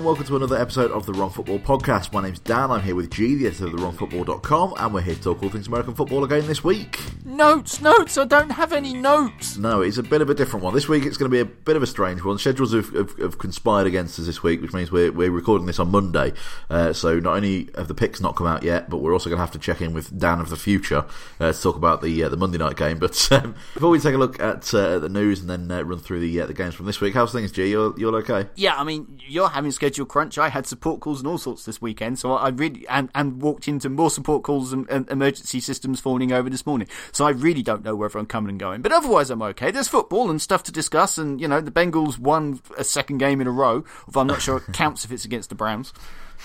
and welcome to another episode of the Wrong Football Podcast. My name's Dan, I'm here with G, the editor of TheWrongFootball.com, and we're here to talk all things American football again this week. Notes, notes, I don't have any notes. No, it's a bit of a different one. This week it's going to be a bit of a strange one. Schedules have, have, have conspired against us this week, which means we're, we're recording this on Monday. Uh, so not only have the picks not come out yet, but we're also going to have to check in with Dan of the future uh, to talk about the uh, the Monday night game. But um, before we take a look at uh, the news and then uh, run through the uh, the games from this week, how's things, G? You're, you're okay? Yeah, I mean, you're having schedule crunch. I had support calls and all sorts this weekend, so I really and, and walked into more support calls and, and emergency systems falling over this morning. So I really don't know whether I'm coming and going, but otherwise I'm okay. There's football and stuff to discuss, and you know the Bengals won a second game in a row. Although I'm not sure it counts if it's against the Browns.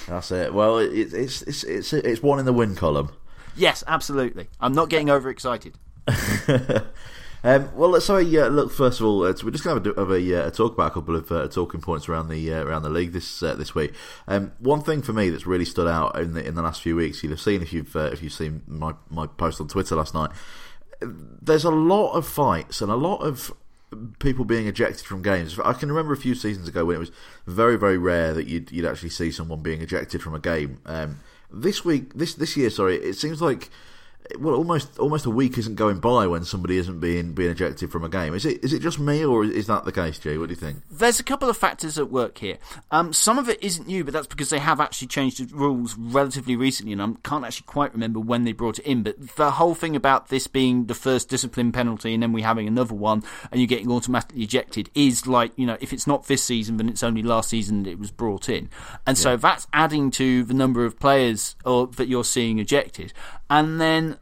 That's it. Well, it, it's it's it's it's one in the win column. Yes, absolutely. I'm not getting overexcited. Um, well, let's have a uh, look. First of all, uh, we're just going to have, a, have a, uh, talk about a couple of uh, talking points around the around the league this this week. Um, one thing for me that's really stood out in the in the last few weeks, you'll have seen if you've if you've seen my my post on Twitter last night. There's a lot of fights and a lot of people being ejected from games. I can remember a few seasons ago when it was very very rare that you'd you'd actually see someone being ejected from a game. Um, this week, this this year, sorry, it seems like well, almost almost a week isn't going by when somebody isn't being being ejected from a game. Is it is it just me or is that the case, G? What do you think? There's a couple of factors at work here. Um, some of it isn't new, but that's because they have actually changed the rules relatively recently, and I can't actually quite remember when they brought it in. But the whole thing about this being the first discipline penalty and then we having another one and you're getting automatically ejected is like you know if it's not this season, then it's only last season that it was brought in, and so that's adding to the number of players or that you're seeing ejected, and then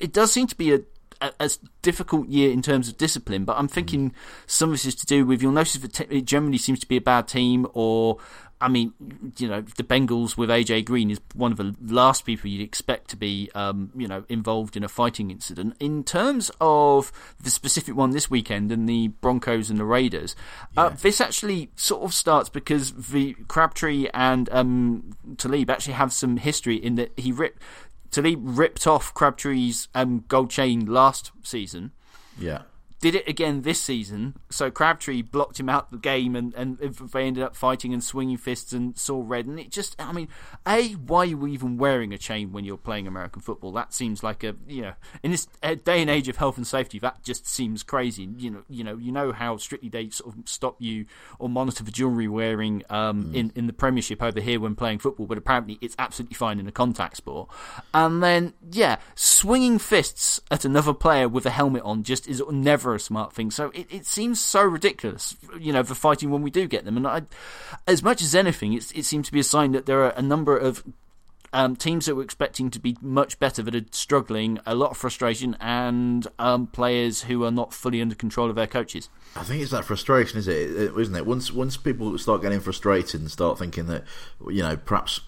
it does seem to be a, a, a, difficult year in terms of discipline, but I'm thinking some of this is to do with you'll notice that it generally seems to be a bad team, or I mean, you know, the Bengals with AJ Green is one of the last people you'd expect to be, um, you know, involved in a fighting incident. In terms of the specific one this weekend and the Broncos and the Raiders, uh, yeah. uh, this actually sort of starts because the Crabtree and um, Talib actually have some history in that he ripped Talib ripped off Crabtree's um, gold chain last season. Yeah did it again this season. So Crabtree blocked him out the game, and, and they ended up fighting and swinging fists and saw red. And it just, I mean, a why are you even wearing a chain when you're playing American football? That seems like a you know in this day and age of health and safety, that just seems crazy. You know, you know, you know how strictly they sort of stop you or monitor for jewellery wearing um, mm. in in the Premiership over here when playing football, but apparently it's absolutely fine in a contact sport. And then yeah, swinging fists at another player with a helmet on just is never never a smart thing. So it, it seems so ridiculous, you know, for fighting when we do get them. And I, as much as anything, it, it seems to be a sign that there are a number of um, teams that were expecting to be much better that are struggling, a lot of frustration, and um, players who are not fully under control of their coaches. I think it's that frustration, is it? Isn't it? Once once people start getting frustrated and start thinking that you know perhaps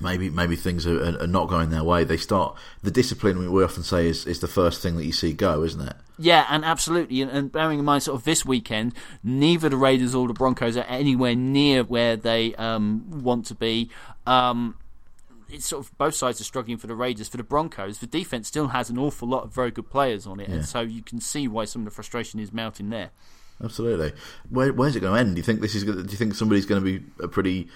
maybe maybe things are, are, not going their way, they start the discipline we often say is, is the first thing that you see go, isn't it? Yeah, and absolutely, and, and bearing in mind sort of this weekend, neither the Raiders or the Broncos are anywhere near where they um, want to be. Um, it's sort of both sides are struggling for the Raiders. For the Broncos, the defense still has an awful lot of very good players on it, yeah. and so you can see why some of the frustration is mounting there. Absolutely. Where, where's it going to end? Do you think this is? Do you think somebody's going to be a pretty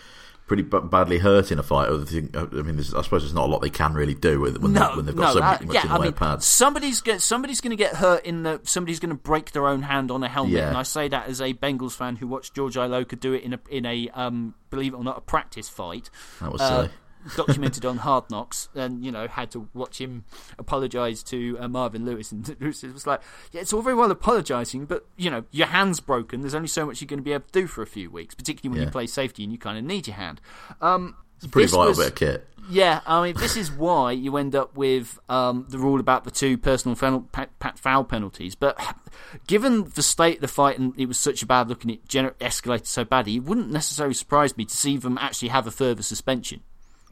pretty b- badly hurt in a fight. Think, I mean, I suppose there's not a lot they can really do when, no, they, when they've got no, so that, much yeah, in the I way mean, of pads. Somebody's go, somebody's going to get hurt in the. Somebody's going to break their own hand on a helmet, yeah. and I say that as a Bengals fan who watched George Iloka do it in a in a um, believe it or not a practice fight. That was uh, silly documented on Hard Knocks, and you know had to watch him apologise to uh, Marvin Lewis, and Lewis was like, "Yeah, it's all very well apologising, but you know your hand's broken. There's only so much you're going to be able to do for a few weeks, particularly when yeah. you play safety and you kind of need your hand." Um, it's a pretty vital was, bit of kit. Yeah, I mean, this is why you end up with um, the rule about the two personal foul penalties. But given the state of the fight and it was such a bad look and it gener- escalated so badly, it wouldn't necessarily surprise me to see them actually have a further suspension.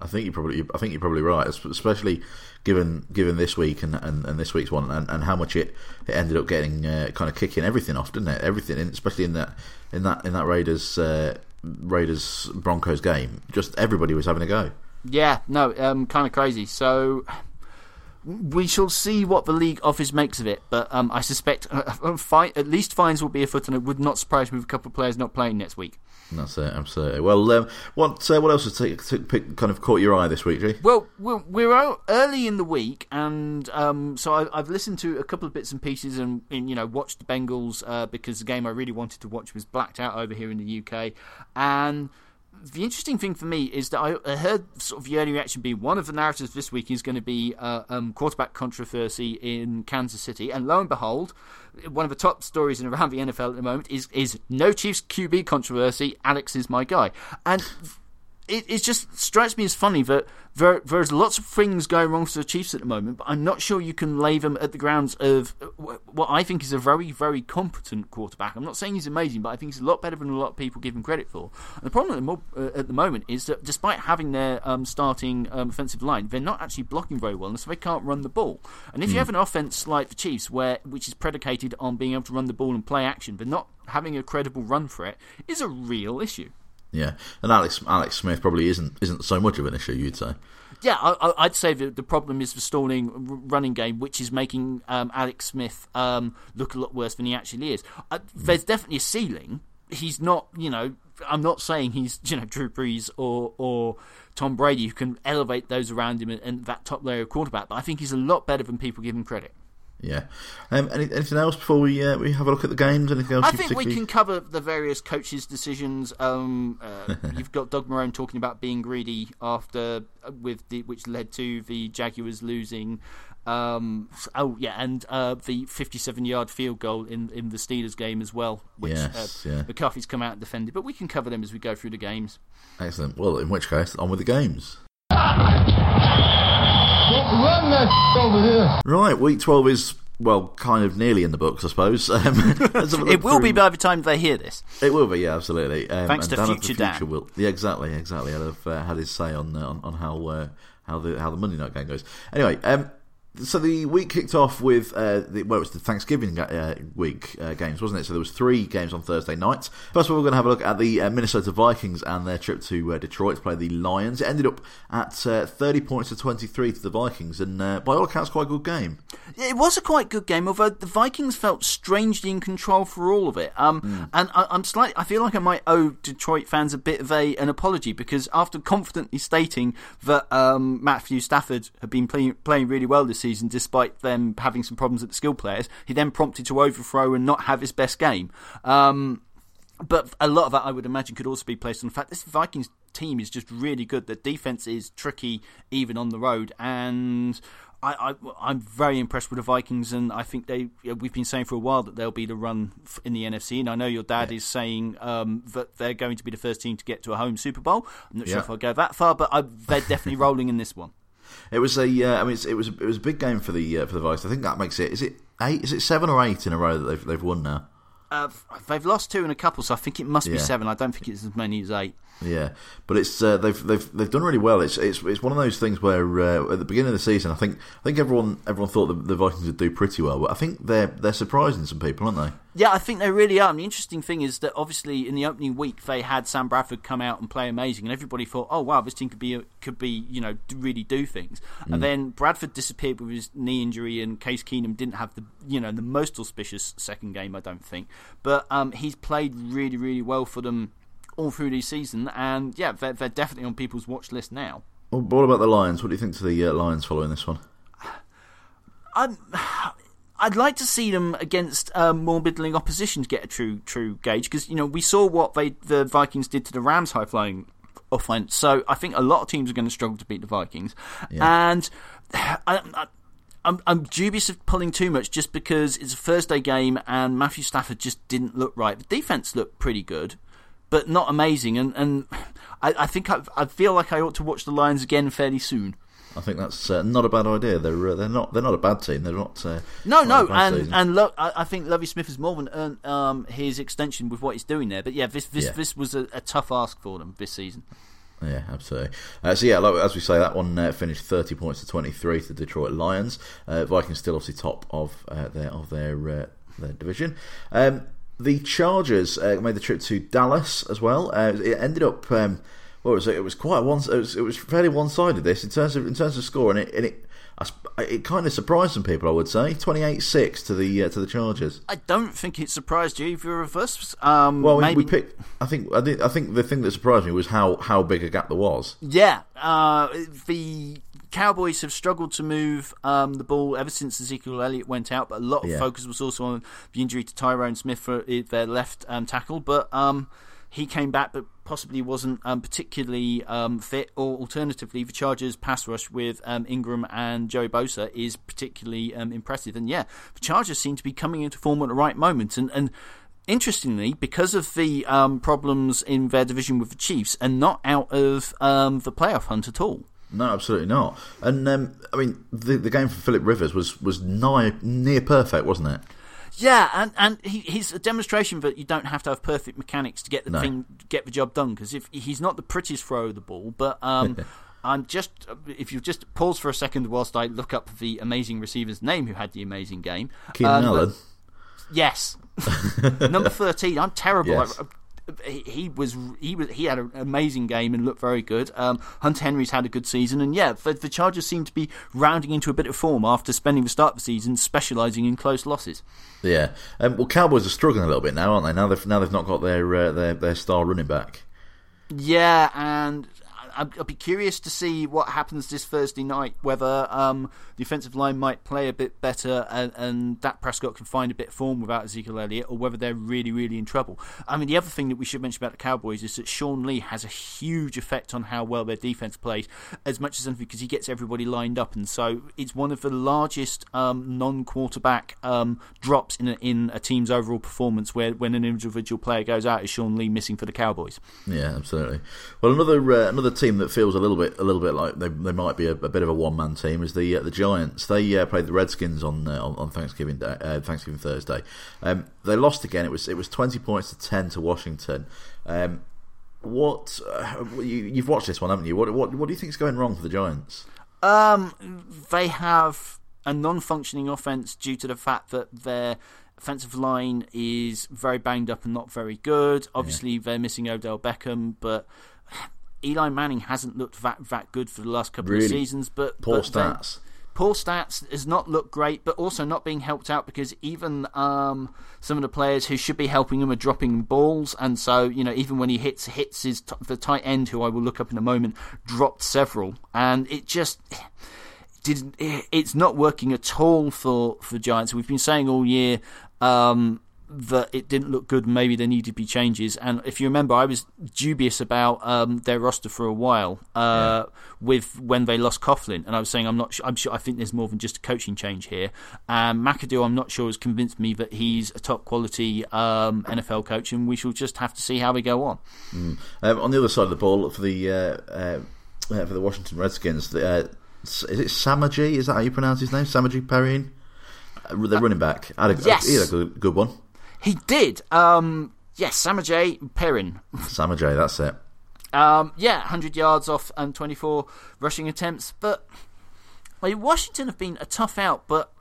I think you probably, I think you're probably right, especially given given this week and, and, and this week's one, and, and how much it, it ended up getting uh, kind of kicking everything off, didn't it? Everything, especially in that in that in that Raiders uh, Raiders Broncos game, just everybody was having a go. Yeah, no, um, kind of crazy. So we shall see what the league office makes of it, but um, I suspect uh, uh fi- at least fines will be afoot, and it would not surprise me with a couple of players not playing next week. That's it, absolutely. Well, um, what uh, what else has t- t- kind of caught your eye this week, G? Well, we're, we're early in the week, and um, so I, have listened to a couple of bits and pieces, and, and you know watched the Bengals uh, because the game I really wanted to watch was blacked out over here in the UK, and the interesting thing for me is that I heard sort of the early reaction be one of the narratives this week is going to be uh, um, quarterback controversy in Kansas City, and lo and behold, one of the top stories in around the NFL at the moment is is no Chiefs QB controversy. Alex is my guy, and it, it just strikes me as funny that there, there's lots of things going wrong for the Chiefs at the moment, but I'm not sure you can lay them at the grounds of what I think is a very, very competent quarterback. I'm not saying he's amazing, but I think he's a lot better than a lot of people give him credit for. And the problem at the, uh, at the moment is that despite having their um, starting um, offensive line, they're not actually blocking very well, and so they can't run the ball. And if mm. you hmm. have an offense like the Chiefs, where which is predicated on being able to run the ball and play action, but not having a credible run for it, is a real issue. Yeah, and Alex Alex Smith probably isn't isn't so much of an issue. You'd say. Yeah, I, would say that the problem is the stalling running game, which is making um, Alex Smith um, look a lot worse than he actually is. Uh, there's definitely a ceiling. He's not, you know, I'm not saying he's, you know, Drew Brees or or Tom Brady who can elevate those around him and, and that top layer of quarterback, but I think he's a lot better than people give him credit. Yeah. Um, any, anything else before we uh, we have a look at the games? Anything else? I think particularly... we can cover the various coaches' decisions. Um, uh, you've got Doug Marrone talking about being greedy after uh, with the, which led to the Jaguars losing. Um, oh yeah, and uh, the 57-yard field goal in in the Steelers game as well, which yes, uh, yeah. McCarthy's come out and defended. But we can cover them as we go through the games. Excellent. Well, in which case, on with the games. Run that over here. Right, week 12 is well, kind of nearly in the books, I suppose. Um, it will through... be by the time they hear this. It will be, yeah, absolutely. Um, Thanks to Dan future, future Dan. Will, yeah, exactly, exactly. I'd have uh, had his say on, uh, on on how uh, how the how the Monday night game goes. Anyway, um, so the week kicked off with uh, the, well, it was the Thanksgiving uh, week uh, games, wasn't it? So there was three games on Thursday night. First of all, we're going to have a look at the uh, Minnesota Vikings and their trip to uh, Detroit to play the Lions. It ended up at uh, thirty points to twenty three to the Vikings, and by all accounts, quite a good game. It was a quite good game, although the Vikings felt strangely in control for all of it. Um, mm. and I, am slightly, I feel like I might owe Detroit fans a bit of a an apology because after confidently stating that um, Matthew Stafford had been play, playing really well this season, despite them having some problems at the skill players. He then prompted to overthrow and not have his best game. Um, but a lot of that, I would imagine, could also be placed on the fact this Vikings team is just really good. The defense is tricky, even on the road, and I, am very impressed with the Vikings, and I think they. We've been saying for a while that they'll be the run in the NFC, and I know your dad yeah. is saying um, that they're going to be the first team to get to a home Super Bowl. I'm not yeah. sure if I'll go that far, but I, they're definitely rolling in this one. It was a, uh, I mean, it was it was a big game for the uh, for the Vikes. I think that makes it. Is it eight? Is it seven or eight in a row that they've they've won now? Uh, they've lost two in a couple, so I think it must yeah. be seven. I don't think it's as many as eight. Yeah, but it's uh, they've they've they've done really well. It's it's it's one of those things where uh, at the beginning of the season, I think I think everyone everyone thought the, the Vikings would do pretty well, but I think they're they're surprising some people, aren't they? Yeah, I think they really are. And the interesting thing is that obviously in the opening week they had Sam Bradford come out and play amazing, and everybody thought, oh wow, this team could be could be you know really do things. Mm. And then Bradford disappeared with his knee injury, and Case Keenum didn't have the you know the most auspicious second game, I don't think. But um, he's played really really well for them all through the season, and yeah, they're, they're definitely on people's watch list now. Well, what about the Lions? What do you think to the uh, Lions following this one? I'm. I'd like to see them against um, more middling opposition to get a true true gauge because you know we saw what they the Vikings did to the Rams high flying offense. So I think a lot of teams are going to struggle to beat the Vikings, yeah. and I, I, I'm, I'm dubious of pulling too much just because it's a Thursday game and Matthew Stafford just didn't look right. The defense looked pretty good, but not amazing. And and I, I think I, I feel like I ought to watch the Lions again fairly soon. I think that's uh, not a bad idea. They're uh, they're not they're not a bad team. They're not. Uh, no, no, and season. and Lo- I think Lovie Smith has more than earned um, his extension with what he's doing there. But yeah, this this yeah. this was a, a, tough ask for them this season. Yeah, absolutely. Uh, so yeah, like, as we say, that one uh, finished thirty points to twenty three to the Detroit Lions. Uh, Vikings still obviously top of their of their their division. Um, the Chargers made the trip to Dallas as well. it ended up. Um, well, it was it was quite one. It was, it was fairly one sided. This in terms of in terms of score, and it and it it kind of surprised some people. I would say 28-6 to the uh, to the Chargers. I don't think it surprised you if you're a first. Um, well, maybe... we picked. I think I think I think the thing that surprised me was how how big a gap there was. Yeah, uh, the Cowboys have struggled to move um, the ball ever since Ezekiel Elliott went out, but a lot of yeah. focus was also on the injury to Tyron Smith for their left um, tackle. But um, he came back, but possibly wasn't um, particularly um, fit. Or alternatively, the Chargers' pass rush with um, Ingram and Joey Bosa is particularly um, impressive. And yeah, the Chargers seem to be coming into form at the right moment. And, and interestingly, because of the um, problems in their division with the Chiefs, and not out of the playoff hunt at all. No, absolutely not. And I mean, the the game for Philip Rivers was was nigh near perfect, wasn't it? Yeah, and and he, he's a demonstration that you don't have to have perfect mechanics to get the no. thing get the job done. Because if he's not the prettiest thrower of the ball, but um, I'm just if you just pause for a second whilst I look up the amazing receiver's name who had the amazing game. Keenan um, Allen. Yes, number thirteen. I'm terrible. Yes. I, he, was he was he had an amazing game and looked very good. Um, Hunter Henry's had a good season, and yeah, the, the, Chargers seem to be rounding into a bit of form after spending the start of the season specialising in close losses. Yeah, um, well, Cowboys are struggling a little bit now, aren't they? Now they've now they've not got their uh, their their star running back. Yeah, and I'd, be curious to see what happens this Thursday night. Whether um, the offensive line might play a bit better and, and Dak Prescott can find a bit of form without Ezekiel Elliott, or whether they're really, really in trouble. I mean, the other thing that we should mention about the Cowboys is that Sean Lee has a huge effect on how well their defense plays, as much as anything because he gets everybody lined up, and so it's one of the largest um, non-quarterback um, drops in a, in a team's overall performance. Where when an individual player goes out, is Sean Lee missing for the Cowboys? Yeah, absolutely. Well, another uh, another team that feels a little bit a little bit like they, they might be a, a bit of a one man team is the uh, the Giants. They uh, played the Redskins on uh, on, Thanksgiving Day, uh, Thanksgiving Thursday. Um, they lost again. It was it was twenty points to ten to Washington. Um, what uh, you, have watched this one, haven't you? What, what what do you think is going wrong for the Giants? Um, they have a non-functioning offense due to the fact that their offensive line is very banged up and not very good. Obviously, yeah. they're missing Odell Beckham, but Eli Manning hasn't looked that that good for the last couple really? of seasons, but poor but stats. Poor stats has not looked great, but also not being helped out because even um, some of the players who should be helping him are dropping balls, and so you know even when he hits hits his t- the tight end, who I will look up in a moment, dropped several, and it just didn't. It's not working at all for for Giants. We've been saying all year. Um, that it didn't look good. Maybe there needed to be changes. And if you remember, I was dubious about um, their roster for a while uh, yeah. with when they lost Coughlin, and I was saying I'm not. I'm sure. I think there's more than just a coaching change here. And McAdoo, I'm not sure, has convinced me that he's a top quality um, NFL coach, and we shall just have to see how we go on. Mm. Um, on the other side of the ball, for the uh, uh, for the Washington Redskins, the, uh, is it Samaje? Is that how you pronounce his name? Samaje Perine? Uh, the running back. Had a, yes. he had a good, good one. He did. Um, yes, Samaje Perine. Samaje, that's it. Um, yeah, 100 yards off and 24 rushing attempts. But like, Washington have been a tough out, but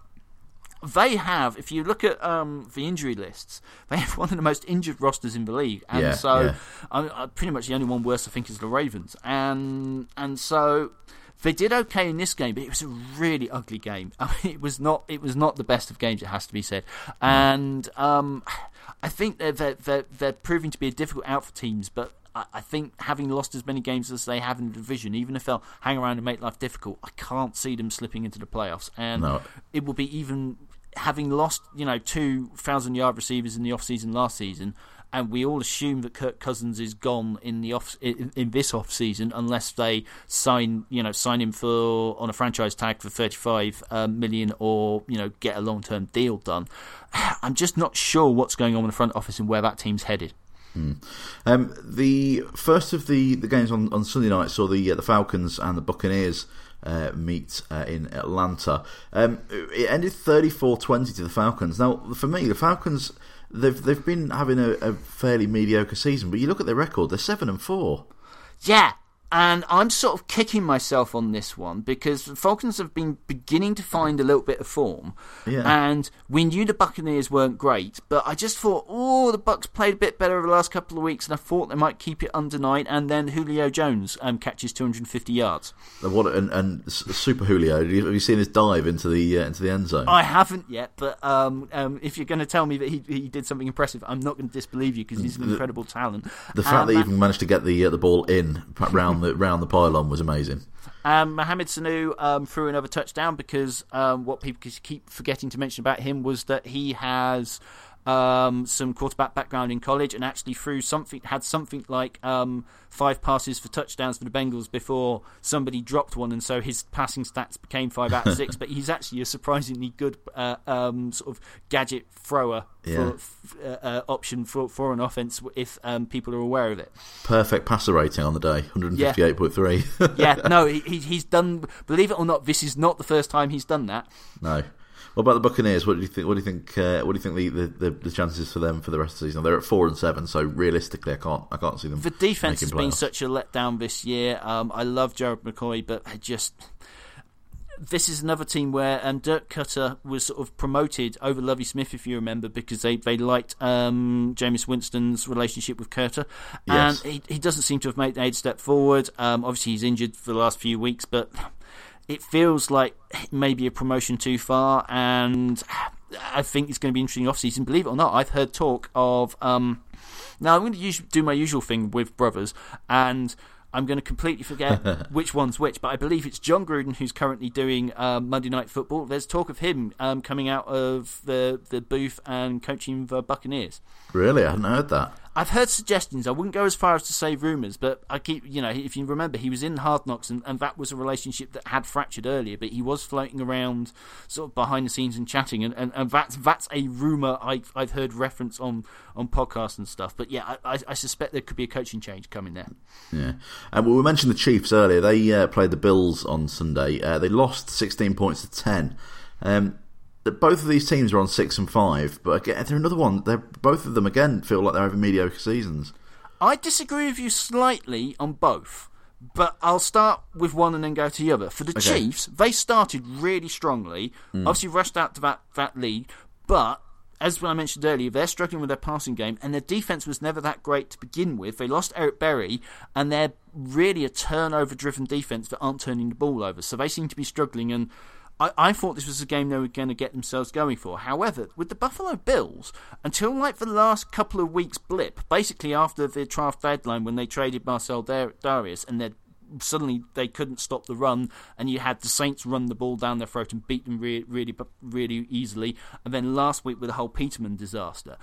they have, if you look at um, the injury lists, they have one of the most injured rosters in the league, and yeah, so yeah. I, I, pretty much the only one worse, I think, is the Ravens, and and so they did okay in this game, but it was a really ugly game. I mean, it was not it was not the best of games. It has to be said, and um, I think they're, they're, they're they're proving to be a difficult out for teams, but I think having lost as many games as they have in the division, even if they'll hang around and make life difficult, I can't see them slipping into the playoffs. And no. it will be even having lost, you know, two thousand yard receivers in the off season last season and we all assume that Kirk Cousins is gone in the off in, in, this off season unless they sign you know sign him for on a franchise tag for 35 uh, million or you know get a long term deal done. I'm just not sure what's going on in the front office and where that team's headed. Hmm. Um, the first of the, the games on, on Sunday night saw the uh, the Falcons and the Buccaneers uh, meet uh, in Atlanta. Um, it ended 34-20 to the Falcons. Now, for me, the Falcons they've they've been having a, a, fairly mediocre season, but you look at their record; they're seven and four. Yeah, and I'm sort of kicking myself on this one because the Falcons have been beginning to find a little bit of form. Yeah. And we knew the Buccaneers weren't great, but I just thought, oh, the Bucks played a bit better over the last couple of weeks, and I thought they might keep it under nine. And then Julio Jones um, catches 250 yards. What and, and Super Julio? Have you, seen his dive into the uh, into the end zone? I haven't yet, but um, um, if you're going to tell me that he, he did something impressive, I'm not going to disbelieve you because he's an incredible talent. The fact um, that he even managed to get the uh, the ball in round the round the pylon was amazing. Um, Mohamed Sanu um, threw another touchdown because um, what people keep forgetting to mention about him was that he has um, some quarterback background in college and actually threw something had something like um, five passes for touchdowns for the Bengals before somebody dropped one, and so his passing stats became five out of six. but he's actually a surprisingly good uh, um, sort of gadget thrower yeah. for, uh, uh, option for for an offense if um, people are aware of it. Perfect passer rating on the day, one hundred fifty eight point three. yeah, no, he, he's done. Believe it or not, this is not the first time he's done that. No. What about the Buccaneers? What do you think? What do you think? Uh, what do you think the, the, the, chances for them for the rest of the season? They're at four and seven, so realistically, I can't I can't see them. The defense has been such a letdown this year. Um, I love Gerald McCoy, but I just this is another team where um, Dirk Koetter was sort of promoted over Lovie Smith, if you remember, because they, they liked um, Jameis Winston's relationship with. Yes. And he, he doesn't seem to have made a step forward. Um, obviously, he's injured for the last few weeks, but it feels like maybe a promotion too far, and I think it's going to be interesting off season. Believe it or not, I've heard talk of. Um, now I'm going to do my usual thing with brothers, and I'm going to completely forget which one's which, but I believe it's Jon Gruden who's currently doing um, Monday Night Football. There's talk of him um, coming out of the the booth and coaching the Buccaneers. Really, I hadn't heard that. I've heard suggestions. I wouldn't go as far as to say rumours, but I keep, you know, if you remember, he was in Hard Knocks, and, and that was a relationship that had fractured earlier, but he was floating around sort of behind the scenes and chatting, and, and, and that's that's a rumour I've, I've heard reference on, on podcasts and stuff. But yeah, I, I suspect there could be a coaching change coming there. Yeah. Um, well, we mentioned the Chiefs earlier. They uh, played the Bills on Sunday. Uh, they lost 16 points to 10. Um, both of these teams are on six and five, but again, they're another one. They're both of them again feel like they're having mediocre seasons. I disagree with you slightly on both, but I'll start with one and then go to the other. For the okay. Chiefs, they started really strongly. Mm. Obviously, rushed out to that that lead, but as I mentioned earlier, they're struggling with their passing game, and their defense was never that great to begin with. They lost Eric Berry, and they're really a turnover-driven defense that aren't turning the ball over. So they seem to be struggling and I, I thought this was a game they were going to get themselves going for. However, with the Buffalo Bills, until like the last couple of weeks blip, basically after the draft deadline when they traded Marcell Dareus and they suddenly they couldn't stop the run, and you had the Saints run the ball down their throat and beat them really, really, really easily. And then last week with the whole Peterman disaster.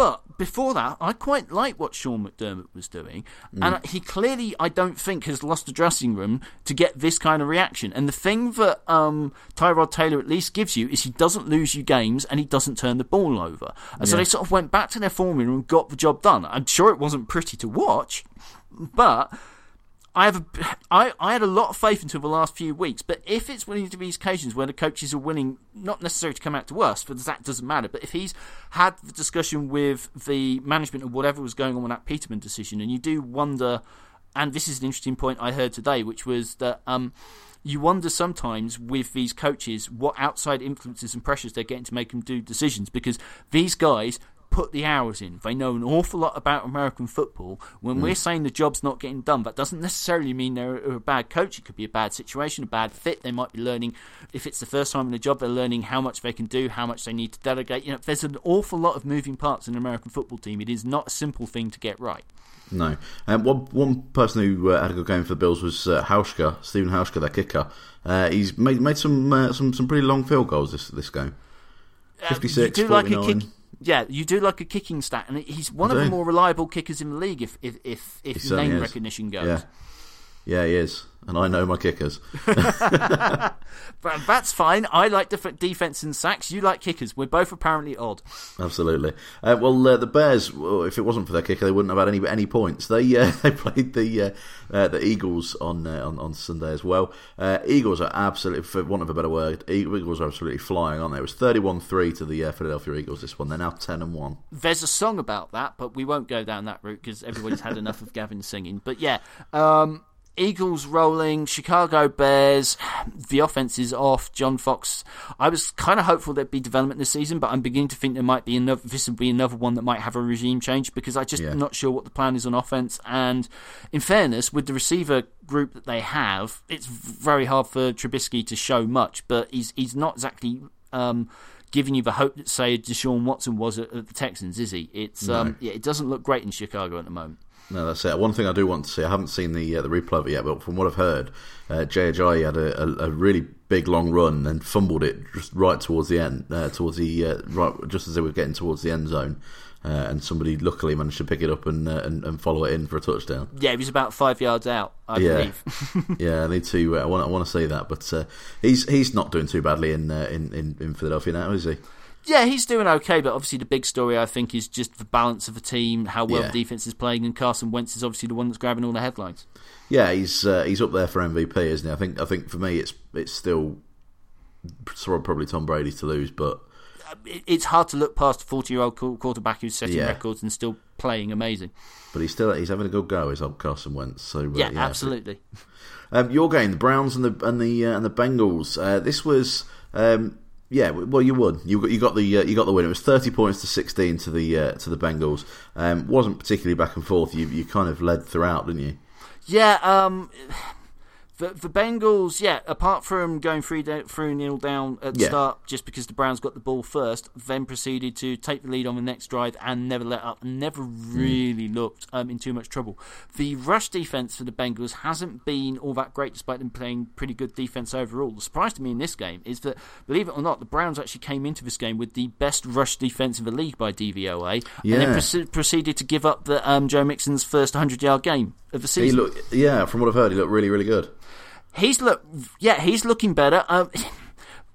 But before that, I quite like what Sean McDermott was doing. Mm. And he clearly, I don't think, has lost the dressing room to get this kind of reaction. And the thing that um, Tyrod Taylor at least gives you is he doesn't lose you games and he doesn't turn the ball over. And yeah. so they sort of went back to their formula and got the job done. I'm sure it wasn't pretty to watch, but I have a, I, I had a lot of faith until the last few weeks, but if it's one of these occasions where the coaches are willing, not necessarily to come out to us, but that doesn't matter, but if he's had the discussion with the management of whatever was going on with that Peterman decision, and you do wonder, and this is an interesting point I heard today, which was that um, you wonder sometimes with these coaches what outside influences and pressures they're getting to make them do decisions because these guys put the hours in. They know an awful lot about American football. When mm. we're saying the job's not getting done, that doesn't necessarily mean they're a bad coach. It could be a bad situation, a bad fit. They might be learning, if it's the first time in the job, they're learning how much they can do, how much they need to delegate. You know, there's an awful lot of moving parts in an American football team. It is not a simple thing to get right. No. Um, one, one person who uh, had a good game for the Bills was uh, Hauschka, Stephen Hauschka, their kicker. Uh, he's made made some uh, some some pretty long field goals this this game. Uh, 56, you do 49. like a kick, yeah, you do like a kicking stat, and he's one of the more reliable kickers in the league if if if, if name is. recognition goes. Yeah. Yeah, he is and I know my kickers. but that's fine. I like defense and sacks. You like kickers. We're both apparently odd. Absolutely. Uh, well, uh, the Bears, well, if it wasn't for their kicker, they wouldn't have had any any points. They uh, they played the uh, uh, the Eagles on, uh, on on Sunday as well. Eagles are absolutely, for want of a better word, Eagles are absolutely flying, aren't they? It was thirty one three to the Philadelphia Eagles. This one, they're now ten and one. There's a song about that, but we won't go down that route because everybody's had enough of Gavin singing. But yeah. Um, Eagles rolling, Chicago Bears. The offense is off. John Fox. I was kind of hopeful there'd be development this season, but I'm beginning to think there might be another. This would be another one that might have a regime change because I just Yeah. not sure what the plan is on offense. And in fairness, with the receiver group that they have, it's very hard for Trubisky to show much. But he's he's not exactly. Um, Giving you the hope that, say, Deshaun Watson was at, at the Texans, is he? It's um, yeah, it doesn't look great in Chicago at the moment. No, that's it. One thing I do want to see, I haven't seen the uh, the replay of it yet, but from what I've heard, uh, Ajayi had a, a, a really big long run and fumbled it just right towards the end, uh, towards the uh, right just as they were getting towards the end zone, uh, and somebody luckily managed to pick it up and, uh, and and follow it in for a touchdown. Yeah, he was about five yards out, I Yeah. believe. yeah, I need to. Uh, I want. I want to see that, but uh, he's he's not doing too badly in, uh, in in in Philadelphia now, is he? Yeah, he's doing okay, but obviously the big story I think is just the balance of the team, how well Yeah. the defense is playing, and Carson Wentz is obviously the one that's grabbing all the headlines. Yeah, he's uh, he's up there for MVP, isn't he? I think I think for me, it's it's still probably Tom Brady to lose, but It's hard to look past a forty-year-old quarterback who's setting Yeah. records and still playing amazing. but he's still he's having a good go, is old Carson Wentz. So uh, Yeah, absolutely. Um, your game, the Browns and the and the uh, and the Bengals. Uh, this was. Um, yeah, well, you won. You got you got the uh, you got the win. It was thirty points to sixteen to the uh, to the Bengals. Um, wasn't particularly back and forth. You you kind of led throughout, didn't you? Yeah, um, the the Bengals. Yeah, apart from going three da- three nil down at the Yeah. start, just because the Browns got the ball first, then proceeded to take the lead on the next drive and never let up, and never really looked um, in too much trouble. The rush defense for the Bengals hasn't been all that great, despite them playing pretty good defense overall. The surprise to me in this game is that, believe it or not, the Browns actually came into this game with the best rush defense in the league by DVOA, and then proce- proceeded to give up the um, Joe Mixon's first 100 yard game of the season. He looked, yeah. From what I've heard, he looked really really good. He's look, yeah, he's looking better. Um,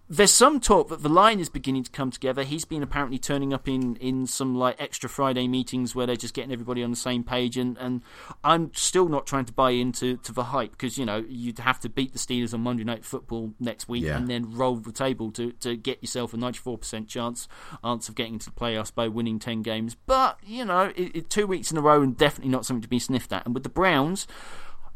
there's some talk that the line is beginning to come together. He's been apparently turning up in, in some like extra Friday meetings where they're just getting everybody on the same page, and, and I'm still not trying to buy into to the hype because you know you'd have to beat the Steelers on Monday Night Football next week Yeah. and then roll the table to, to get yourself a 94% chance chance of getting into the playoffs by winning 10 games. But you know, it, it, two weeks in a row and definitely not something to be sniffed at. And with the Browns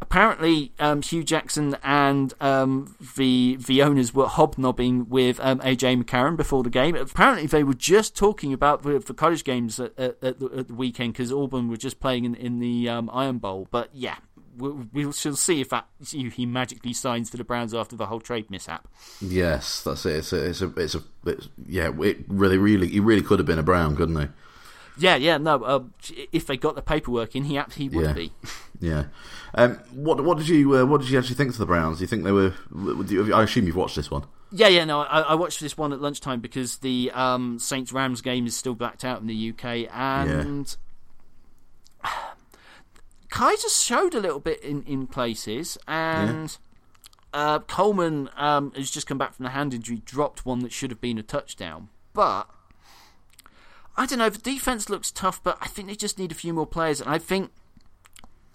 apparently um, Hue Jackson and um, the the owners were hobnobbing with um, AJ McCarron before the game. Apparently, they were just talking about the, the college games at, at, the, at the weekend because Auburn were just playing in, in the um, Iron Bowl. But yeah. We we shall see if that if he magically signs for the Browns after the whole trade mishap. Yes, that's it. It's a, it's a, it's a, it's, yeah. It really, really, he really could have been a Brown, couldn't he? Yeah, yeah, no. Uh, if they got the paperwork in, he he would Yeah. be. Yeah. Um, what what did you uh, what did you actually think to the Browns? Do you think they were? do you- I assume you've watched this one. Yeah, yeah, no, I, I watched this one at lunchtime because the um, Saints Rams game is still blacked out in the UK, and Kizer showed a little bit in, in places, and uh, Coleman um, has just come back from the hand injury, dropped one that should have been a touchdown, but. I don't know. The defense looks tough, but I think they just need a few more players. And I think,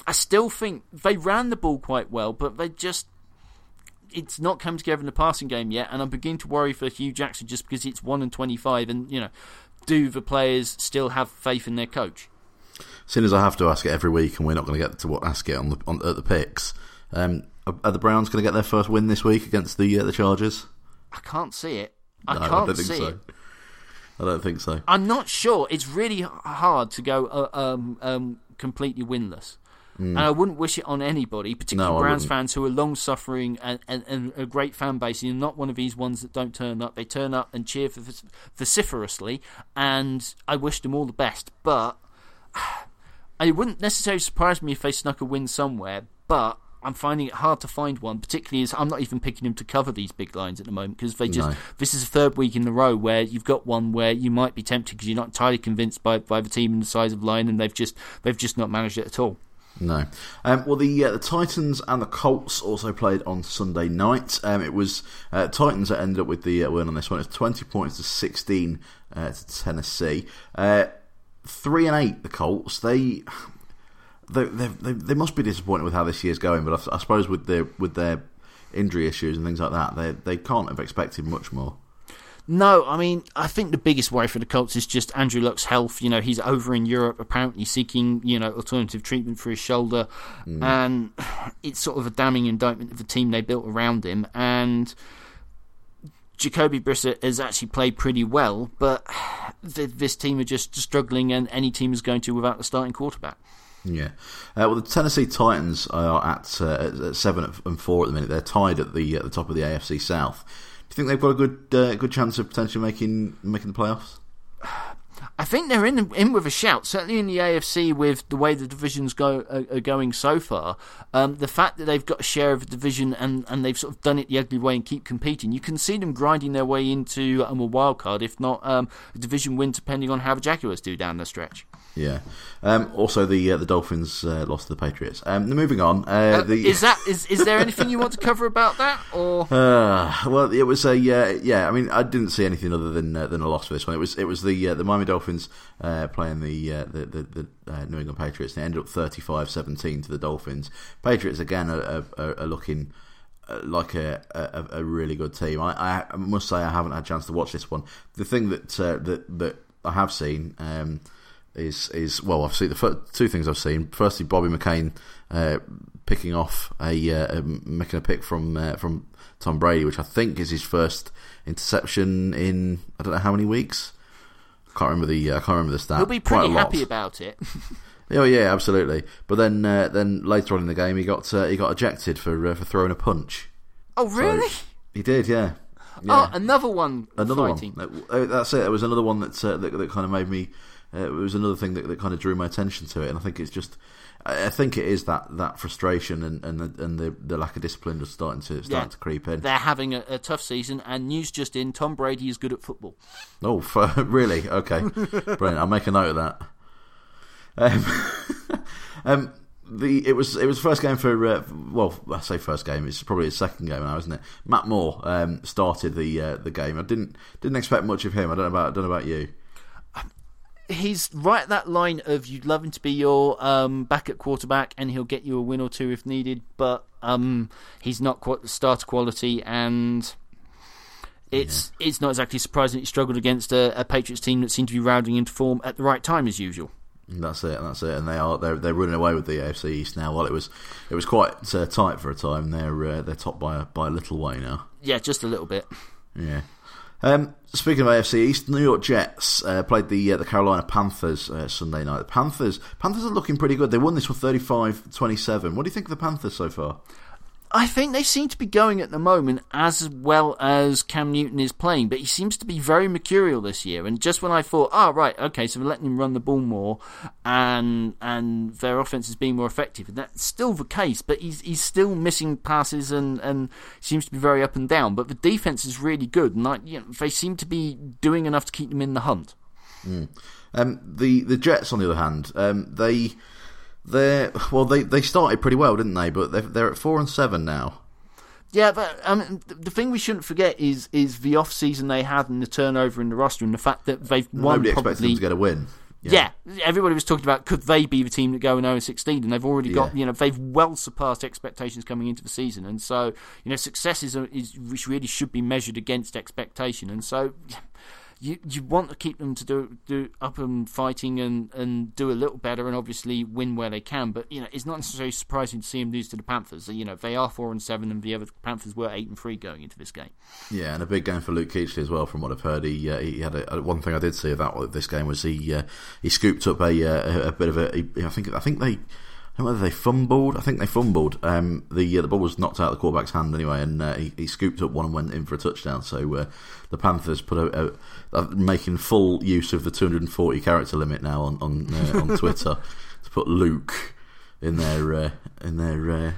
I still think they ran the ball quite well, but they just it's not come together in the passing game yet, and I'm beginning to worry for Hue Jackson just because it's one and twenty-five, and you know, do the players still have faith in their coach? Seeing as I have to ask it every week, and we're not going to get to what ask it on the on, at the picks. Um, are, are the Browns going to get their first win this week against the uh, the Chargers? I can't see it. I No, can't I don't think see so. it. I don't think so. I'm not sure. It's really hard to go uh, um, um, completely winless. And I wouldn't wish it on anybody, particularly. No, Browns fans who are long suffering and, and, and a great fan base. You're not one of these ones that don't turn up. They turn up and cheer vociferously, and I wish them all the best. But it wouldn't necessarily surprise me if they snuck a win somewhere. But I'm finding it hard to find one, particularly as I'm not even picking them to cover these big lines at the moment because they just No. this is the third week in a row where you've got one where you might be tempted because you're not entirely convinced by, by the team and the size of line, and they've just they've just not managed it at all. No. Um, well, the uh, the Titans and the Colts also played on Sunday night. Um, it was uh, Titans that ended up with the uh, win on this one. It's twenty points to sixteen uh, to Tennessee. Uh, three and eight. The Colts. They. They, they, they, they must be disappointed with how this year's going, but I, I suppose with their with their injury issues and things like that, they they can't have expected much more. No, I mean, I think the biggest worry for the Colts is just Andrew Luck's health. You know, he's over in Europe apparently seeking, you know, alternative treatment for his shoulder. Mm. And it's sort of a damning indictment of the team they built around him. And Jacoby Brissett has actually played pretty well, but this team are just struggling, and any team is going to without the starting quarterback. Yeah, uh, well, the Tennessee Titans are at, uh, at seven and four at the minute. They're tied at the at the top of the AFC South. Do you think they've got a good uh, good chance of potentially making making the playoffs? I think they're in in with a shout. Certainly in the AFC, with the way the divisions go are, are going so far, um, the fact that they've got a share of the division and, and they've sort of done it the ugly way and keep competing, you can see them grinding their way into um, a wild card, if not um, a division win, depending on how the Jaguars do down the stretch. Yeah. Um, also, the uh, the Dolphins uh, lost to the Patriots. Um, moving on. Uh, uh, the... Is that is is there anything you want to cover about that? Or uh, well, it was a yeah. I mean, I didn't see anything other than uh, than a loss for this one. It was it was the the Miami Dolphins playing the the the, the New England Patriots, They ended up 35-17 to the Dolphins. Patriots again are, are, are looking like a, a, a really good team. I, I must say I haven't had a chance to watch this one. The thing that that that I have seen. Um, is is well, I've seen the first, two things I've seen. Firstly, Bobby McCain uh, picking off a uh, making a pick from uh, from Tom Brady, which I think is his first interception in I don't know how many weeks. I can't remember the uh, I can't remember the stat. He'll be pretty happy about it. oh yeah, absolutely. But then uh, then later on in the game, he got uh, he got ejected for for throwing a punch. Oh really? So he did, yeah. Oh, yeah. Oh, another one. Another fighting. one. That's it. There was another one that, that that kind of made me uh, it was another thing that, that kind of drew my attention to it, and I think it's just, I think it is that, that frustration and and the, and the, the lack of discipline just starting to starting yeah. to creep in. They're having a, a, tough season, and news just in: Tom Brady is good at football. Oh, for, really? Okay, brilliant. I'll make a note of that. Um, um, the it was it was the first game for uh, well I say first game it's probably his second game now isn't it Matt Moore um, started the uh, the game I didn't didn't expect much of him I don't know about I don't know about you he's right at that line of you'd love him to be your um, backup quarterback and he'll get you a win or two if needed, but um, he's not quite the starter quality and. It's yeah. it's not exactly surprising he struggled against a, a, Patriots team that seemed to be rounding into form at the right time as usual. That's it, that's it, and they are they're they're running away with the AFC East now. While it was it was quite uh, tight for a time. They're uh, they're top by a, by a little way now. Yeah, just a little bit. Yeah. Um, speaking of AFC East, New York Jets uh, played the uh, the Carolina Panthers uh, Sunday night. The Panthers Panthers are looking pretty good. They won this one 35-27. What do you think of the Panthers so far? I think they seem to be going at the moment as well as Cam Newton is playing, but he seems to be very mercurial this year. And just when I thought, oh right, okay, so we're letting him run the ball more, and and their offense is being more effective, and that's still the case. But he's he's still missing passes and and seems to be very up and down. But the defense is really good, and like you know, they seem to be doing enough to keep them in the hunt. Mm. Um, the the Jets, on the other hand, um, they they're well, they they started pretty well, didn't they? But they're they're at four and seven now. Yeah, but um, the thing we shouldn't forget is is the off season they had and the turnover in the roster and the fact that they've won. Nobody probably, expected them to get a win. Yeah. yeah. everybody was talking about could they be the team that go in 0 16, and they've already got yeah. you know they've well surpassed expectations coming into the season, and so you know success is, is which really should be measured against expectation, and so you you want to keep them to do do up and fighting and, and do a little better and obviously win where they can. But you know, it's not necessarily surprising to see them lose to the Panthers. You know, they are four and seven, and the other Panthers were eight and three going into this game. Yeah, and a big game for Luke Kuechly as well. From what I've heard, he uh, he had a, one thing I did see about this game was he uh, he scooped up a, uh, a, a bit of a. I think I think they don't know whether they fumbled. I think they fumbled. Um, the uh, the ball was knocked out of the quarterback's hand anyway, and uh, he, he, scooped up one and went in for a touchdown. So uh, the Panthers put a, a, making full use of the 240 character limit now on on, uh, on Twitter to put Luke in their uh, in their uh,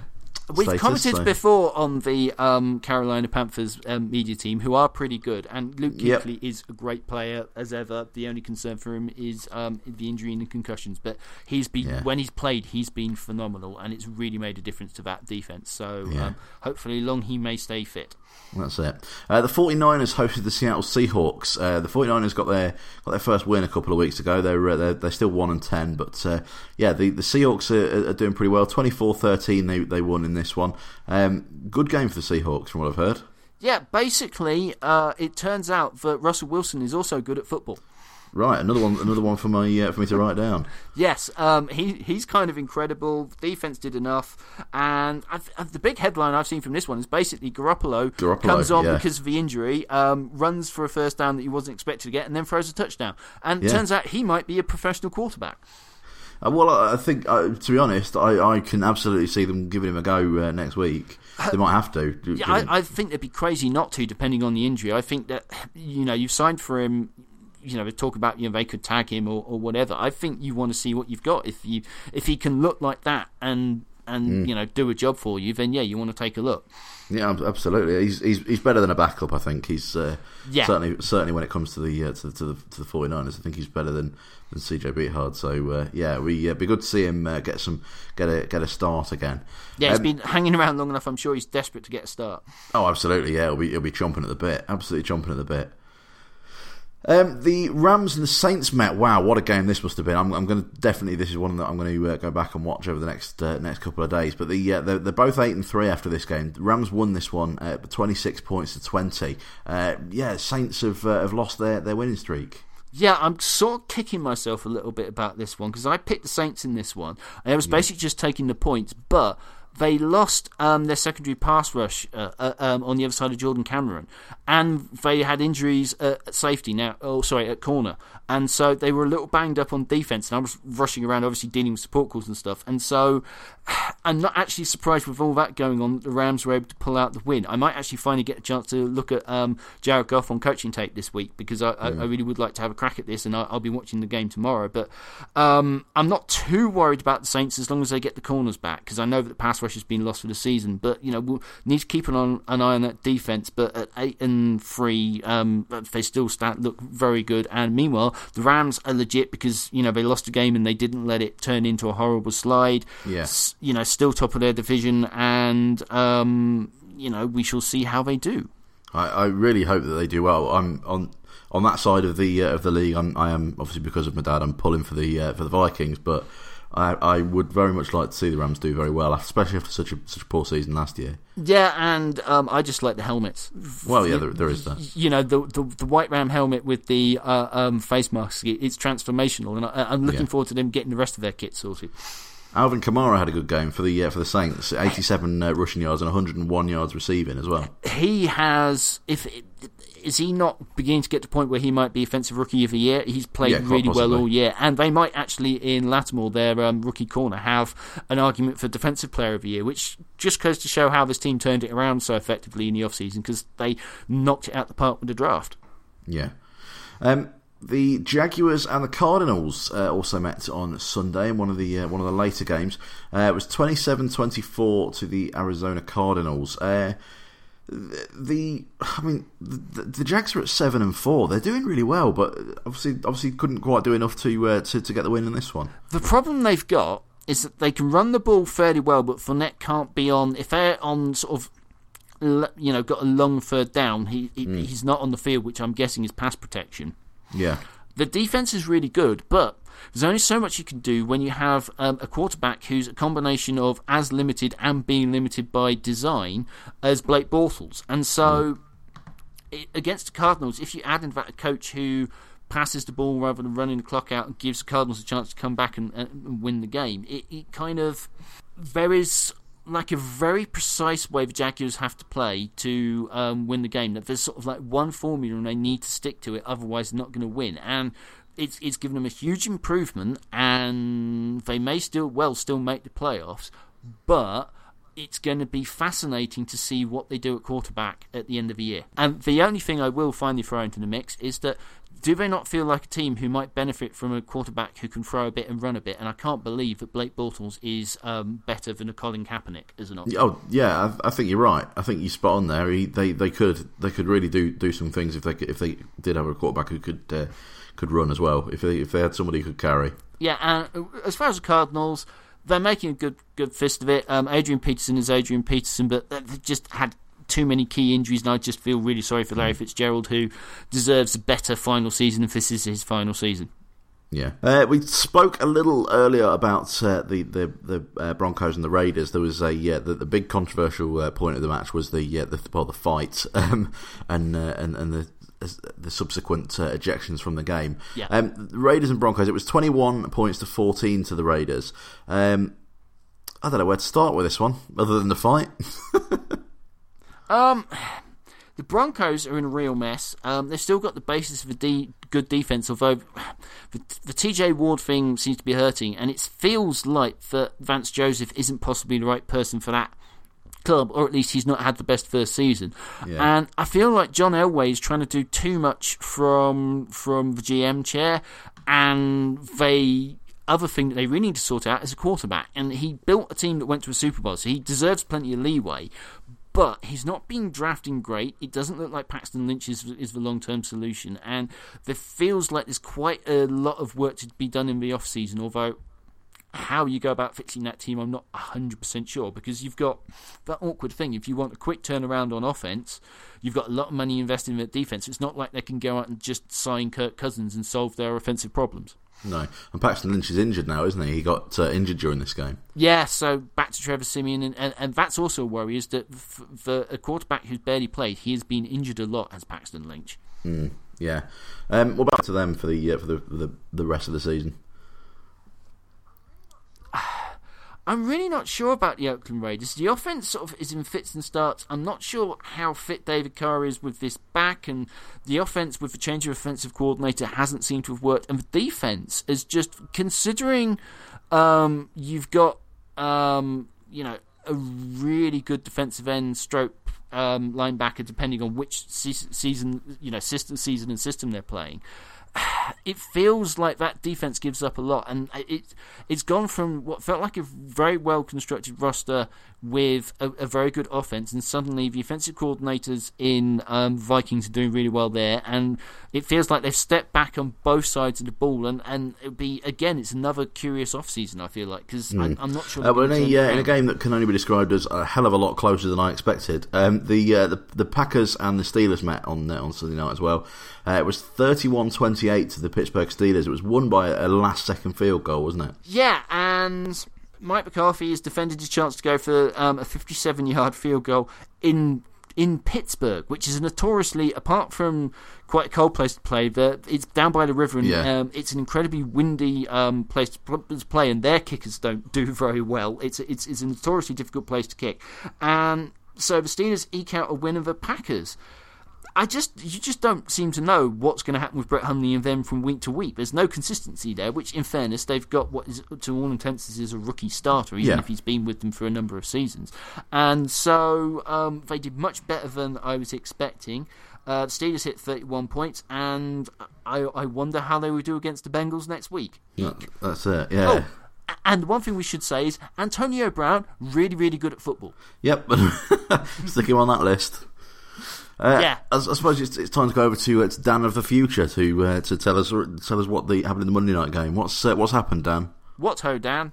We've status, commented so. before on the um, Carolina Panthers um, media team, who are pretty good, and Luke Kuechly yep. is a great player as ever. The only concern for him is um, the injury and the concussions, but he's been yeah. when he's played, he's been phenomenal, and it's really made a difference to that defense. So yeah. Um, hopefully, long he may stay fit. That's it. Uh, the 49ers hosted the Seattle Seahawks. Uh, the 49ers got their got their first win a couple of weeks ago. They're uh, they're, they're, still 1 and 10, but uh, yeah, the, the Seahawks are, are doing pretty well. 24 13 they, they won in this one. Um, good game for the Seahawks, from what I've heard. Yeah, basically, uh, it turns out that Russell Wilson is also good at football. Right, another one, another one for my uh, for me to write down. Yes, um, he he's kind of incredible. Defense did enough, and I've, I've, the big headline I've seen from this one is basically Garoppolo, Garoppolo, comes on yeah. because of the injury, um, runs for a first down that he wasn't expected to get, and then throws a touchdown. And Yeah. turns out he might be a professional quarterback. Uh, well, I think, uh, to be honest, I, I can absolutely see them giving him a go uh, next week. They might have to. Yeah, I, I think they'd be crazy not to, depending on the injury. I think that you know you've signed for him. You know, they talk about you know they could tag him or, or whatever. I think you want to see what you've got. If you if he can look like that and and Mm. you know do a job for you, then yeah, you want to take a look. Yeah, absolutely. He's he's he's better than a backup. I think he's uh, Yeah. certainly certainly when it comes to the uh, to, the- to the to the 49ers, I think he's better than than CJ Beathard. So uh, yeah, we uh, be good to see him uh, get some get a get a start again. Yeah, he's Um, been hanging around long enough. I'm sure he's desperate to get a start. Oh, absolutely. Yeah, he'll be he'll be chomping at the bit. Absolutely chomping at the bit. Um, the Rams and the Saints met. Wow, what a game this must have been. I'm, I'm going to definitely this is one that I'm going to uh, go back and watch over the next uh, next couple of days. But the uh, they're, they're both eight and three after this game. The Rams won this one, uh, 26 points to 20. Uh, yeah, Saints have uh, have lost their, their winning streak. Yeah, I'm sort of kicking myself a little bit about this one because I picked the Saints in this one. And I was basically just taking the points, but they lost um, their secondary pass rush uh, uh, um, on the other side of Jordan Cameron, and they had injuries at safety now. Oh, sorry, at corner, and so they were a little banged up on defense. And I was rushing around, obviously dealing with support calls and stuff. And so I'm not actually surprised with all that going on. The Rams were able to pull out the win. I might actually finally get a chance to look at um, Jared Goff on coaching tape this week because I, I, I really would like to have a crack at this, and I, I'll be watching the game tomorrow. But um, I'm not too worried about the Saints as long as they get the corners back because I know that the pass has been lost for the season. But you know we'll need to keep an, on, an eye on that defense. But at eight and three, um, they still stand, look very good. And meanwhile, the Rams are legit because you know they lost a game and they didn't let it turn into a horrible slide. Yeah. S- you know, still top of their division, and um, you know we shall see how they do. I, I really hope that they do well. I'm on on that side of the uh, of the league. I'm, I am obviously because of my dad. I'm pulling for the uh, for the Vikings, but I, I would very much like to see the Rams do very well, especially after such a such a poor season last year. Yeah, and um, I just like the helmets. Well, yeah, there, there is that. You know, the, the the white ram helmet with the uh, um, face mask. It's transformational, and I, I'm looking Yeah. forward to them getting the rest of their kit sorted. Alvin Kamara had a good game for the uh, for the Saints, 87 uh, rushing yards and 101 yards receiving as well. He has. If is he not beginning to get to the point where he might be offensive rookie of the year? He's played Yeah, really well all year, and they might actually in Lattimore, their um, rookie corner, have an argument for defensive player of the year, which just goes to show how this team turned it around so effectively in the offseason because they knocked it out the park with the draft. Yeah. Um, the Jaguars and the Cardinals uh, also met on Sunday in one of the uh, one of the later games. Uh, it was 27-24 to the Arizona Cardinals. The, I mean the, the Jags are at seven and four. They're doing really well, but obviously obviously couldn't quite do enough to uh, to, to get the win in this one. The problem they've got is that they can run the ball fairly well, but Fournette can't be on. If they're on sort of, you know, got a long third down, he, he he's not on the field, which I'm guessing is pass protection. Yeah. The defense is really good, but there's only so much you can do when you have um, a quarterback who's a combination of as limited and being limited by design as Blake Bortles. And so, against the Cardinals, if you add in fact a coach who passes the ball rather than running the clock out and gives the Cardinals a chance to come back and, and win the game, it, it kind of there is like a very precise way the Jaguars have to play to um, win the game. That there's sort of like one formula and they need to stick to it, otherwise they're not going to win. And it's it's given them a huge improvement, and they may still well still make the playoffs, but it's going to be fascinating to see what they do at quarterback at the end of the year. And the only thing I will finally throw into the mix is that do they not feel like a team who might benefit from a quarterback who can throw a bit and run a bit? And I can't believe that Blake Bortles is um, better than a Colin Kaepernick as an option. Oh yeah, I, I think you're right. I think you spot on there. He, they they could they could really do do some things if they if they did have a quarterback who could uh, could run as well. If they if they had somebody who could carry. Yeah, and uh, as far as the Cardinals, they're making a good good fist of it. Um, Adrian Peterson is Adrian Peterson, but they've just had too many key injuries, and I just feel really sorry for Larry Fitzgerald, who deserves a better final season if this is his final season. Yeah, uh, we spoke a little earlier about uh, the the, the uh, Broncos and the Raiders. There was a yeah, the, the big controversial uh, point of the match was the yeah, the well the fight um, and uh, and and the the subsequent uh, ejections from the game. Yeah. Um, Raiders and Broncos. It was twenty one points to fourteen to the Raiders. Um, I don't know where to start with this one, other than the fight. um, the Broncos are in a real mess. Um, they've still got the basis of a de- good defense, although the, the TJ Ward thing seems to be hurting, and it feels like that Vance Joseph isn't possibly the right person for that club, or at least he's not had the best first season. Yeah. And I feel like John Elway is trying to do too much from from the GM chair, and they other thing that they really need to sort out is a quarterback. And he built a team that went to a Super Bowl, so he deserves plenty of leeway but he's not been drafting great. It doesn't look like Paxton Lynch is, is the long term solution, and there feels like there's quite a lot of work to be done in the off season. Although how you go about fixing that team, I'm not 100% sure because you've got that awkward thing. If you want a quick turnaround on offense, you've got a lot of money invested in the defense. It's not like they can go out and just sign Kirk Cousins and solve their offensive problems. No, and Paxton Lynch is injured now, isn't he? He got uh, injured during this game. Yeah, so back to Trevor Siemian, and, and, and that's also a worry is that for a quarterback who's barely played, he has been injured a lot as Paxton Lynch. Mm, yeah. Um, what about to them for the uh, for the, the the rest of the season? I'm really not sure about the Oakland Raiders. The offense sort of is in fits and starts. I'm not sure how fit David Carr is with this back, and the offense with the change of offensive coordinator hasn't seemed to have worked. And the defense is just considering um, you've got um, you know a really good defensive end stroke um, linebacker, depending on which season you know system season and system they're playing it feels like that defense gives up a lot, and it it's gone from what felt like a very well constructed roster with a, a, very good offense, and suddenly the offensive coordinators in um, Vikings are doing really well there, and it feels like they've stepped back on both sides of the ball, and and it'd be again, it's another curious off season. I feel like because mm. I'm, I'm, not sure. Uh, well, in a, uh, in a game that can only be described as a hell of a lot closer than I expected, um, the, uh, the the Packers and the Steelers met on uh, on Sunday night as well. Uh, it was 31-28 to the Pittsburgh Steelers. It was won by a last second field goal, wasn't it? Yeah, and Mike McCarthy has defended his chance to go for um, a 57 yard field goal in in Pittsburgh, which is notoriously, apart from quite a cold place to play, but it's down by the river and yeah. um, it's an incredibly windy um, place to play, and their kickers don't do very well. It's it's, it's a notoriously difficult place to kick, and so the Steelers eke out a win over the Packers. I just you just don't seem to know what's going to happen with Brett Hundley and them from week to week. There's no consistency there. Which, in fairness, they've got what is to all intents is a rookie starter, even yeah. if he's been with them for a number of seasons. And so um, they did much better than I was expecting. Uh, the Steelers hit 31 points, and I, I wonder how they will do against the Bengals next week. That's it. Yeah. Oh, and one thing we should say is Antonio Brown really, really good at football. Yep, stick him on that list. Uh, yeah, I, I, suppose it's, it's, time to go over to, uh, to Dan of the future to uh, to tell us tell us what the happened in the Monday night game. What's uh, what's happened, Dan? What's ho, Dan?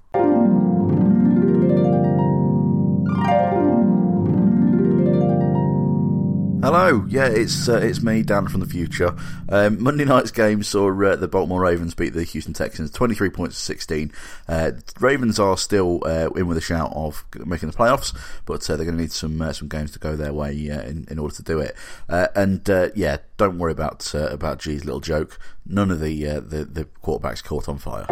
Hello, yeah, it's uh, it's me, Dan from the future. Um, Monday night's game saw uh, the Baltimore Ravens beat the Houston Texans, twenty three points to sixteen. Uh, Ravens are still uh, in with a shout of making the playoffs, but uh, they're going to need some uh, some games to go their way in, in order to do it. and yeah, don't worry about about G's little joke. None of the the, the quarterbacks caught on fire.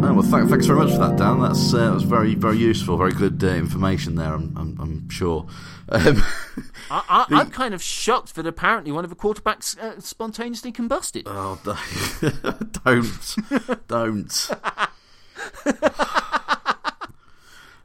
Oh, well, th- thanks very much for that, Dan. That's uh, was very, very useful. Very good uh, information there. I'm, I'm, I'm sure. Um, I, am kind of shocked that apparently one of the quarterbacks uh, spontaneously combusted. Oh, don't, don't.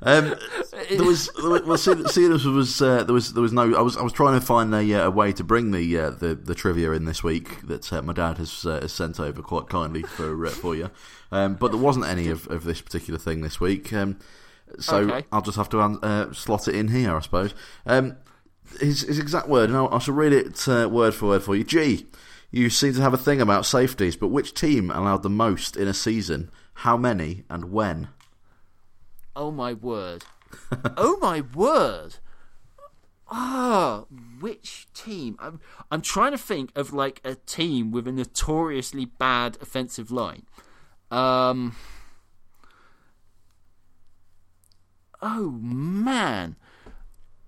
Um, there was well, see, see this was uh, there was there was no. I was I was trying to find a, uh, a way to bring the uh, the the trivia in this week that uh, my dad has, uh, has sent over quite kindly for uh, for you, um, but there wasn't any of, of this particular thing this week. Um, so okay. I'll just have to slot it in here, I suppose. Um, his, his exact word, and I shall read it word for word for you. G, you seem to have a thing about safeties, but which team allowed the most in a season? How many and when? Oh my word. oh my word. Ah, which team? I'm I'm trying to think of like a team with a notoriously bad offensive line. Um. Oh man.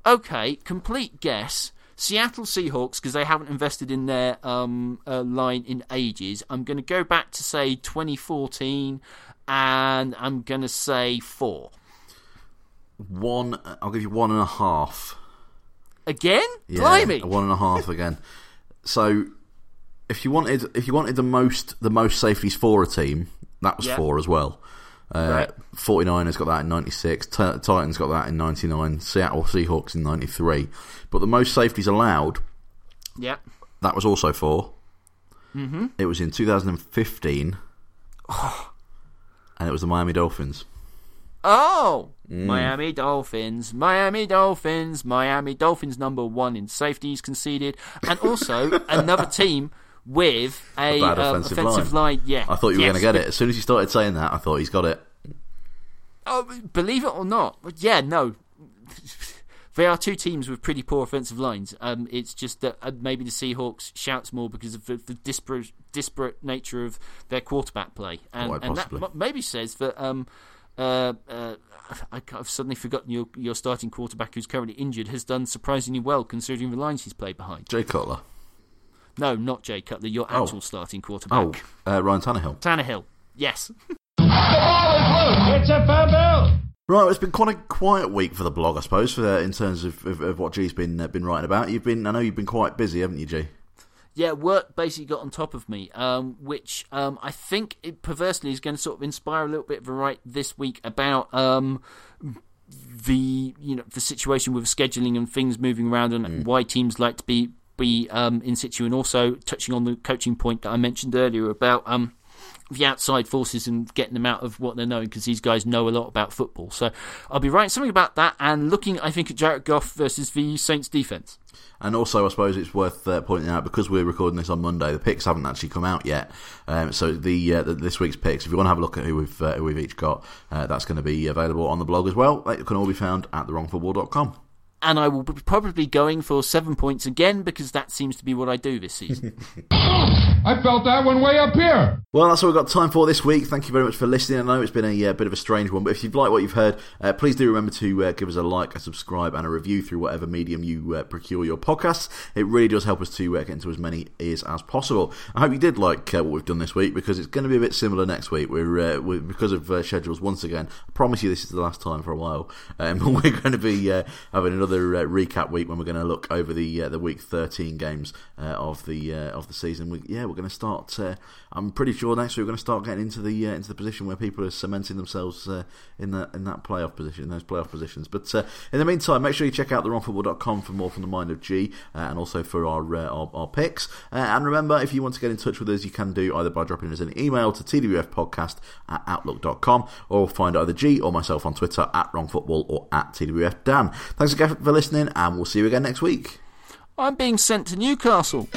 Okay, complete guess. Seattle Seahawks because they haven't invested in their um, uh, line in ages. I'm going to go back to say 2014, and I'm going to say four. One, I'll give you one and a half. Again? Yeah, Blimey! one and a half again. so, if you wanted, if you wanted the most, the most safeties for a team, that was Yeah. four as well. Uh, Right. 49ers got that in 96, T- Titans got that in 99, Seattle Seahawks in 93. But the most safeties allowed, Yeah. that was also 4 Mm-hmm. It was in 2015, and it was the Miami Dolphins. Oh, Mm. Miami Dolphins, Miami Dolphins, Miami Dolphins number one in safeties conceded, and also another team with a, A bad uh, offensive offensive line. line. Yeah, I thought you were Yes. going to get it. As soon as you started saying that, I thought he's got it. Oh, believe it or not, yeah, no. They are two teams with pretty poor offensive lines. Um, it's just that uh, maybe the Seahawks shouts more because of the, the disparate, disparate nature of their quarterback play, and, Quite and that possibly. maybe says that. Um, uh, uh, I, I've suddenly forgotten your your starting quarterback, who's currently injured, has done surprisingly well considering the lines he's played behind. Jay Cutler. No, not Jay Cutler, your Oh. actual starting quarterback, Oh, uh, Ryan Tannehill. Tannehill. Yes. It's a fumble. Right, it's been quite a quiet week for the blog, I suppose, for uh, in terms of, of, of what G's been uh, been writing about. You've been, I know you've been quite busy, haven't you, G? Yeah, work basically got on top of me, um, which um, I think it perversely is going to sort of inspire a little bit of a write this week about um, the you know the situation with scheduling and things moving around and why teams like to be be um, in situ, and also touching on the coaching point that I mentioned earlier about um, the outside forces and getting them out of what they're knowing because these guys know a lot about football. So I'll be writing something about that and looking, I think, at Jared Goff versus the Saints defense. And also, I suppose it's worth uh, pointing out because we're recording this on Monday, the picks haven't actually come out yet. Um, so the, uh, the this week's picks, if you want to have a look at who we've uh, who we've each got, uh, that's going to be available on the blog as well. They can all be found at thewrongfootball.com. and I will be probably going for seven points again because that seems to be what I do this season. I felt that one way up here. Well, that's all we've got time for this week. Thank you very much for listening. I know it's been a uh, bit of a strange one, but if you've liked what you've heard, uh, please do remember to uh, give us a like, a subscribe, and a review through whatever medium you uh, procure your podcasts. It really does help us to uh, get into as many ears as possible. I hope you did like uh, what we've done this week because it's going to be a bit similar next week. We're, uh, we're because of uh, schedules once again. I promise you this is the last time for a while. Um, we're going to be uh, having another uh, recap week when we're going to look over the uh, the week 13 games uh, of the uh, of the season. We, yeah, we're going to start. Uh, I'm pretty sure next week we're going to start getting into the uh, into the position where people are cementing themselves in that in that playoff position, in those playoff positions. But in the meantime, make sure you check out the thewrongfootball.com for more from the mind of G, and also for our our, our picks. And remember, if you want to get in touch with us, you can do either by dropping us an email to twfpodcast at outlook.com, or find either G or myself on Twitter at wrongfootball or at twfdan. Thanks again for listening, and we'll see you again next week. I'm being sent to Newcastle.